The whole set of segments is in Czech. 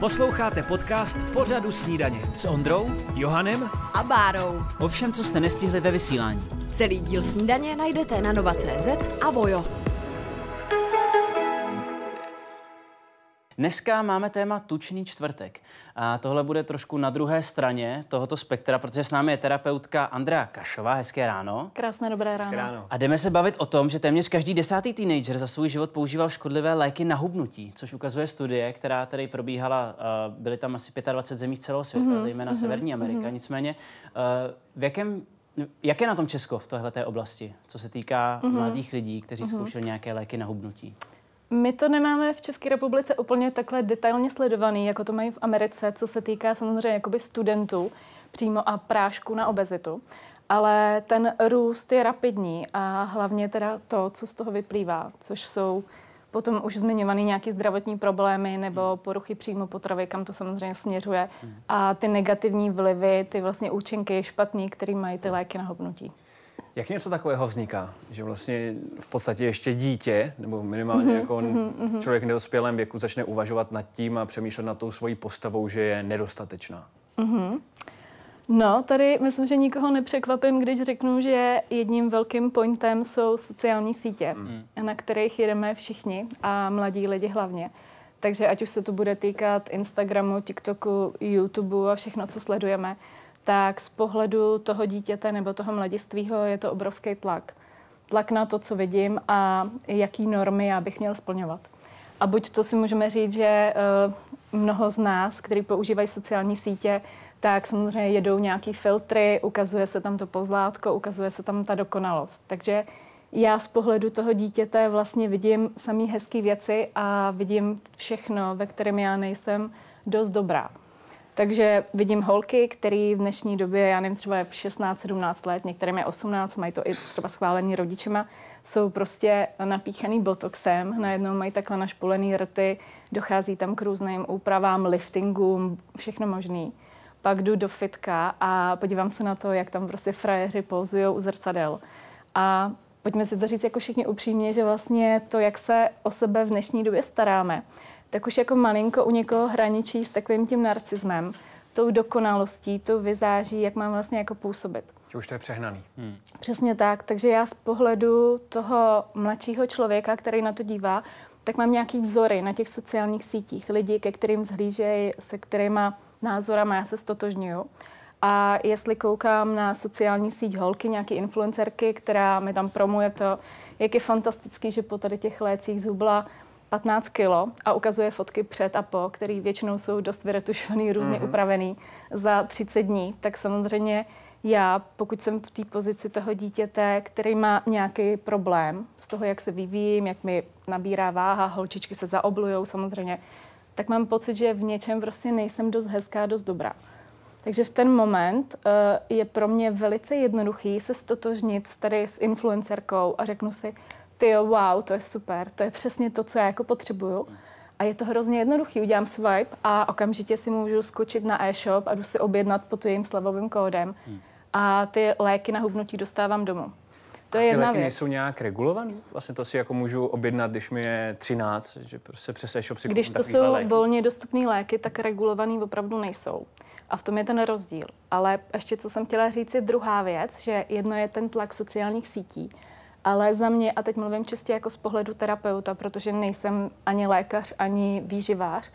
Posloucháte podcast Pořadu snídaně s Ondrou, Johanem a Bárou. O všem, co jste nestihli ve vysílání. Celý díl snídaně najdete na nova.cz a Vojo. Dneska máme téma tučný čtvrtek. A tohle bude trošku na druhé straně tohoto spektra, protože s námi je terapeutka Andrea Kašová. Hezké ráno. Krásné dobré ráno. ráno. A jdeme se bavit o tom, že téměř každý desátý teenager za svůj život používal škodlivé léky na hubnutí, což ukazuje studie, která tady probíhala, byly tam asi 25 zemí z celého světa, mm-hmm. zejména mm-hmm. Severní Amerika. Mm-hmm. Nicméně, v jakém jak je na tom Česko v této oblasti, co se týká mm-hmm. mladých lidí, kteří mm-hmm. zkoušeli nějaké léky na hubnutí? My to nemáme v České republice úplně takhle detailně sledovaný, jako to mají v Americe, co se týká samozřejmě jakoby studentů přímo a prášku na obezitu. Ale ten růst je rapidní a hlavně teda to, co z toho vyplývá, což jsou potom už zmiňované nějaké zdravotní problémy nebo poruchy přímo potravy, kam to samozřejmě směřuje. A ty negativní vlivy, ty vlastně účinky špatný, které mají ty léky na hubnutí. Jak něco takového vzniká? Že vlastně v podstatě ještě dítě, nebo minimálně mm-hmm, jako mm-hmm. člověk v nedospělém věku začne uvažovat nad tím a přemýšlet nad tou svojí postavou, že je nedostatečná. Mm-hmm. No, tady myslím, že nikoho nepřekvapím, když řeknu, že jedním velkým pointem jsou sociální sítě, mm. na kterých jedeme všichni a mladí lidi hlavně. Takže ať už se to bude týkat Instagramu, TikToku, YouTubeu a všechno, co sledujeme, tak z pohledu toho dítěte nebo toho mladistvího je to obrovský tlak. Tlak na to, co vidím a jaký normy já bych měl splňovat. A buď to si můžeme říct, že uh, mnoho z nás, kteří používají sociální sítě, tak samozřejmě jedou nějaký filtry, ukazuje se tam to pozlátko, ukazuje se tam ta dokonalost. Takže já z pohledu toho dítěte vlastně vidím samý hezké věci a vidím všechno, ve kterém já nejsem dost dobrá. Takže vidím holky, které v dnešní době, já nevím, třeba je v 16-17 let, některým je 18, mají to i třeba schválení rodičema, jsou prostě napíchaný botoxem, najednou mají takhle našpolený rty, dochází tam k různým úpravám, liftingům, všechno možný. Pak jdu do fitka a podívám se na to, jak tam prostě frajeři pouzují u zrcadel. A pojďme si to říct jako všichni upřímně, že vlastně to, jak se o sebe v dnešní době staráme, tak už jako malinko u někoho hraničí s takovým tím narcismem, tou dokonalostí, tou vyzáží, jak mám vlastně jako působit. Že už to je přehnaný. Hmm. Přesně tak. Takže já z pohledu toho mladšího člověka, který na to dívá, tak mám nějaký vzory na těch sociálních sítích. Lidi, ke kterým zhlížejí, se kterýma názorama já se stotožňuju. A jestli koukám na sociální síť holky, nějaký influencerky, která mi tam promuje to, jak je fantastický, že po tady těch lécích zubla 15 kilo a ukazuje fotky před a po, které většinou jsou dost vyretušovaný, různě mm-hmm. upravený za 30 dní, tak samozřejmě já, pokud jsem v té pozici toho dítěte, který má nějaký problém z toho, jak se vyvíjím, jak mi nabírá váha, holčičky se zaoblujou samozřejmě, tak mám pocit, že v něčem prostě nejsem dost hezká, dost dobrá. Takže v ten moment uh, je pro mě velice jednoduchý se stotožnit tady s influencerkou a řeknu si, ty jo, wow, to je super, to je přesně to, co já jako potřebuju. A je to hrozně jednoduchý, udělám swipe a okamžitě si můžu skočit na e-shop a jdu si objednat pod tím slevovým kódem. Hmm. A ty léky na hubnutí dostávám domů. To je jedna léky věc. nejsou nějak regulovaný? Vlastně to si jako můžu objednat, když mi je 13, že prostě přes e-shop si Když to jsou léky. volně dostupné léky, tak regulovaný opravdu nejsou. A v tom je ten rozdíl. Ale ještě, co jsem chtěla říct, je druhá věc, že jedno je ten tlak sociálních sítí, ale za mě, a teď mluvím čistě jako z pohledu terapeuta, protože nejsem ani lékař, ani výživář,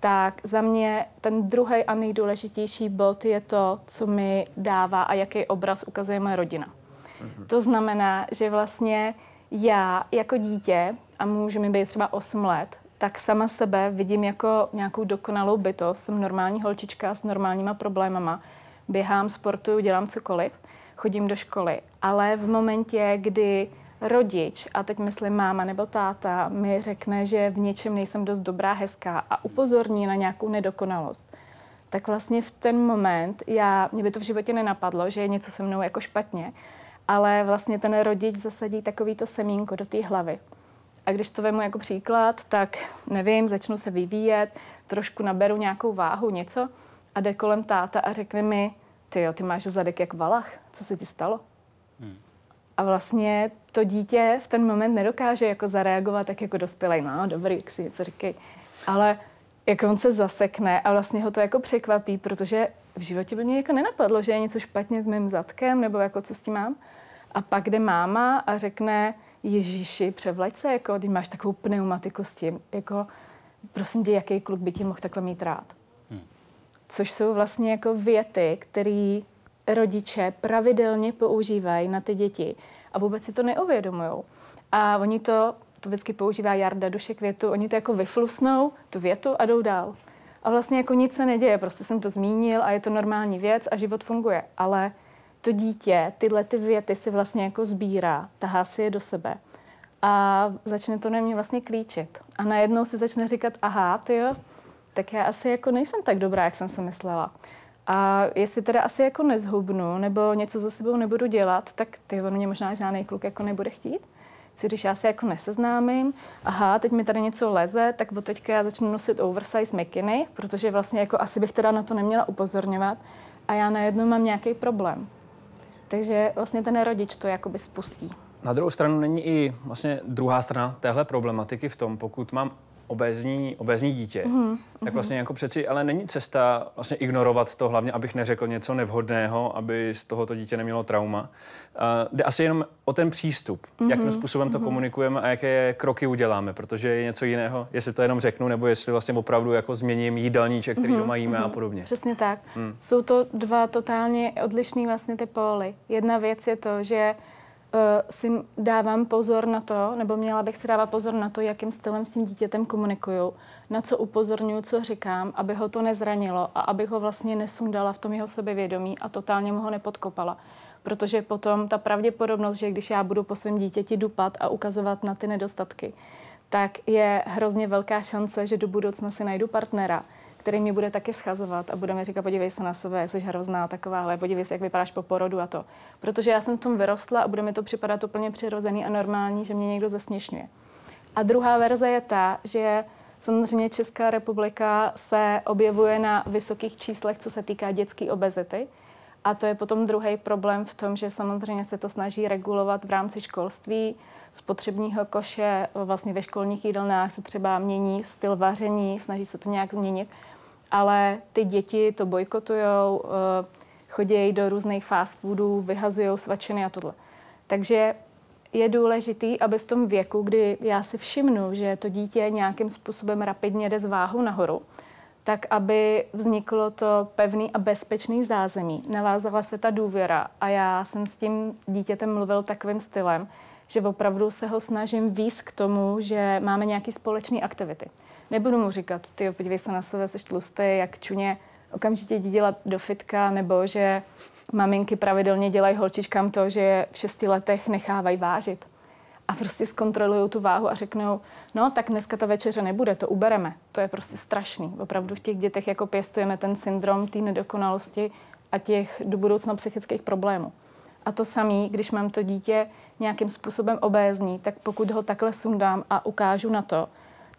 tak za mě ten druhý a nejdůležitější bod je to, co mi dává a jaký obraz ukazuje moje rodina. Mm-hmm. To znamená, že vlastně já jako dítě, a může mi být třeba 8 let, tak sama sebe vidím jako nějakou dokonalou bytost, jsem normální holčička s normálníma problémama, běhám, sportuju, dělám cokoliv chodím do školy. Ale v momentě, kdy rodič, a teď myslím máma nebo táta, mi řekne, že v něčem nejsem dost dobrá, hezká a upozorní na nějakou nedokonalost, tak vlastně v ten moment, já, mě by to v životě nenapadlo, že je něco se mnou jako špatně, ale vlastně ten rodič zasadí takovýto semínko do té hlavy. A když to vemu jako příklad, tak nevím, začnu se vyvíjet, trošku naberu nějakou váhu, něco a jde kolem táta a řekne mi, ty jo, ty máš zadek jak valach, co se ti stalo? Hmm. A vlastně to dítě v ten moment nedokáže jako zareagovat tak jako dospělej, no dobrý, jak si něco říkej. Ale jak on se zasekne a vlastně ho to jako překvapí, protože v životě by mě jako nenapadlo, že je něco špatně s mým zadkem, nebo jako co s tím mám. A pak jde máma a řekne, Ježíši, převleď se, jako, když máš takovou pneumatiku s tím, jako, prosím tě, jaký kluk by tě mohl takhle mít rád. Což jsou vlastně jako věty, které rodiče pravidelně používají na ty děti a vůbec si to neuvědomují. A oni to, to vždycky používá Jarda Dušek větu, oni to jako vyflusnou, tu větu a jdou dál. A vlastně jako nic se neděje, prostě jsem to zmínil a je to normální věc a život funguje. Ale to dítě tyhle ty věty si vlastně jako sbírá, tahá si je do sebe a začne to na mě vlastně klíčit. A najednou si začne říkat, aha, ty jo, tak já asi jako nejsem tak dobrá, jak jsem si myslela. A jestli teda asi jako nezhubnu nebo něco za sebou nebudu dělat, tak ty on mě možná žádný kluk jako nebude chtít. Co když já se jako neseznámím, aha, teď mi tady něco leze, tak od teďka já začnu nosit oversize mikiny, protože vlastně jako asi bych teda na to neměla upozorňovat a já najednou mám nějaký problém. Takže vlastně ten rodič to jakoby spustí. Na druhou stranu není i vlastně druhá strana téhle problematiky v tom, pokud mám obézní, obézní dítě, mm-hmm. tak vlastně jako přeci, ale není cesta vlastně ignorovat to, hlavně abych neřekl něco nevhodného, aby z tohoto dítě nemělo trauma. Uh, jde asi jenom o ten přístup, mm-hmm. jakým způsobem to mm-hmm. komunikujeme a jaké kroky uděláme, protože je něco jiného, jestli to jenom řeknu, nebo jestli vlastně opravdu jako změním jídelníček, který mm-hmm. doma jíme mm-hmm. a mhm. podobně. Přesně tak. Mm. Jsou to dva totálně odlišné vlastně ty póly. Jedna věc je to, že si dávám pozor na to, nebo měla bych si dávat pozor na to, jakým stylem s tím dítětem komunikuju, na co upozorňuji, co říkám, aby ho to nezranilo a aby ho vlastně nesundala v tom jeho sebevědomí a totálně mu ho nepodkopala. Protože potom ta pravděpodobnost, že když já budu po svém dítěti dupat a ukazovat na ty nedostatky, tak je hrozně velká šance, že do budoucna si najdu partnera, který mě bude taky schazovat a bude mi říkat, podívej se na sebe, jsi hrozná ale podívej se, jak vypadáš po porodu a to. Protože já jsem v tom vyrostla a bude mi to připadat úplně přirozený a normální, že mě někdo zesměšňuje. A druhá verze je ta, že samozřejmě Česká republika se objevuje na vysokých číslech, co se týká dětské obezity. A to je potom druhý problém v tom, že samozřejmě se to snaží regulovat v rámci školství, spotřebního koše, vlastně ve školních jídelnách se třeba mění styl vaření, snaží se to nějak změnit ale ty děti to bojkotujou, eh, chodí do různých fast foodů, vyhazují svačiny a tohle. Takže je důležitý, aby v tom věku, kdy já si všimnu, že to dítě nějakým způsobem rapidně jde z váhu nahoru, tak aby vzniklo to pevný a bezpečný zázemí. Navázala se ta důvěra a já jsem s tím dítětem mluvil takovým stylem, že opravdu se ho snažím víc k tomu, že máme nějaké společné aktivity. Nebudu mu říkat, ty podívej se na sebe, jsi tlustý, jak čuně, okamžitě jdi dělat do fitka, nebo že maminky pravidelně dělají holčičkám to, že v šesti letech nechávají vážit. A prostě zkontrolují tu váhu a řeknou, no tak dneska ta večeře nebude, to ubereme. To je prostě strašný. Opravdu v těch dětech jako pěstujeme ten syndrom té nedokonalosti a těch do budoucna psychických problémů. A to samé, když mám to dítě nějakým způsobem obézní, tak pokud ho takhle sundám a ukážu na to,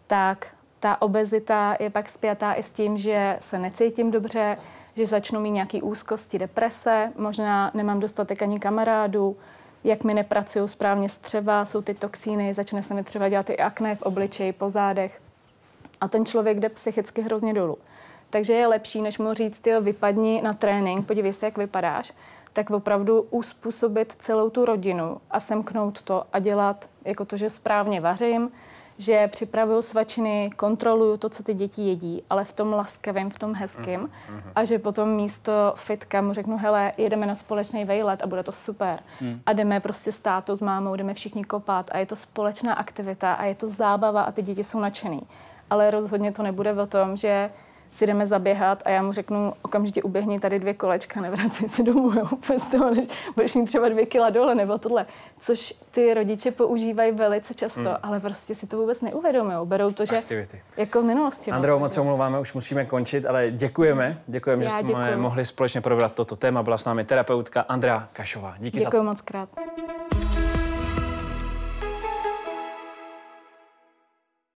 tak ta obezita je pak spjatá i s tím, že se necítím dobře, že začnu mít nějaký úzkosti, deprese, možná nemám dostatek ani kamarádů, jak mi nepracují správně střeva, jsou ty toxíny, začne se mi třeba dělat i akné v obličeji, po zádech. A ten člověk jde psychicky hrozně dolů. Takže je lepší, než mu říct, ty vypadni na trénink, podívej se, jak vypadáš, tak opravdu uspůsobit celou tu rodinu a semknout to a dělat jako to, že správně vařím, že připravuju svačiny, kontroluju to, co ty děti jedí, ale v tom laskavém, v tom hezkém. Mm-hmm. A že potom místo fitka mu řeknu, hele, jedeme na společný vejlet a bude to super. Mm. A jdeme prostě stát s mámou, jdeme všichni kopat a je to společná aktivita a je to zábava a ty děti jsou nadšený. Ale rozhodně to nebude o tom, že si jdeme zaběhat a já mu řeknu, okamžitě uběhni tady dvě kolečka, nevracej se domů, jo, bez toho, než budeš mít třeba dvě kila dole nebo tohle. Což ty rodiče používají velice často, hmm. ale prostě si to vůbec neuvědomují. Berou to, že Aktivity. jako v minulosti. No. Andreu, moc se omlouváme, už musíme končit, ale děkujeme. Děkujeme, že jsme mohli společně probrat toto téma. Byla s námi terapeutka Andrea Kašová. Díky Děkuji za to. moc krát.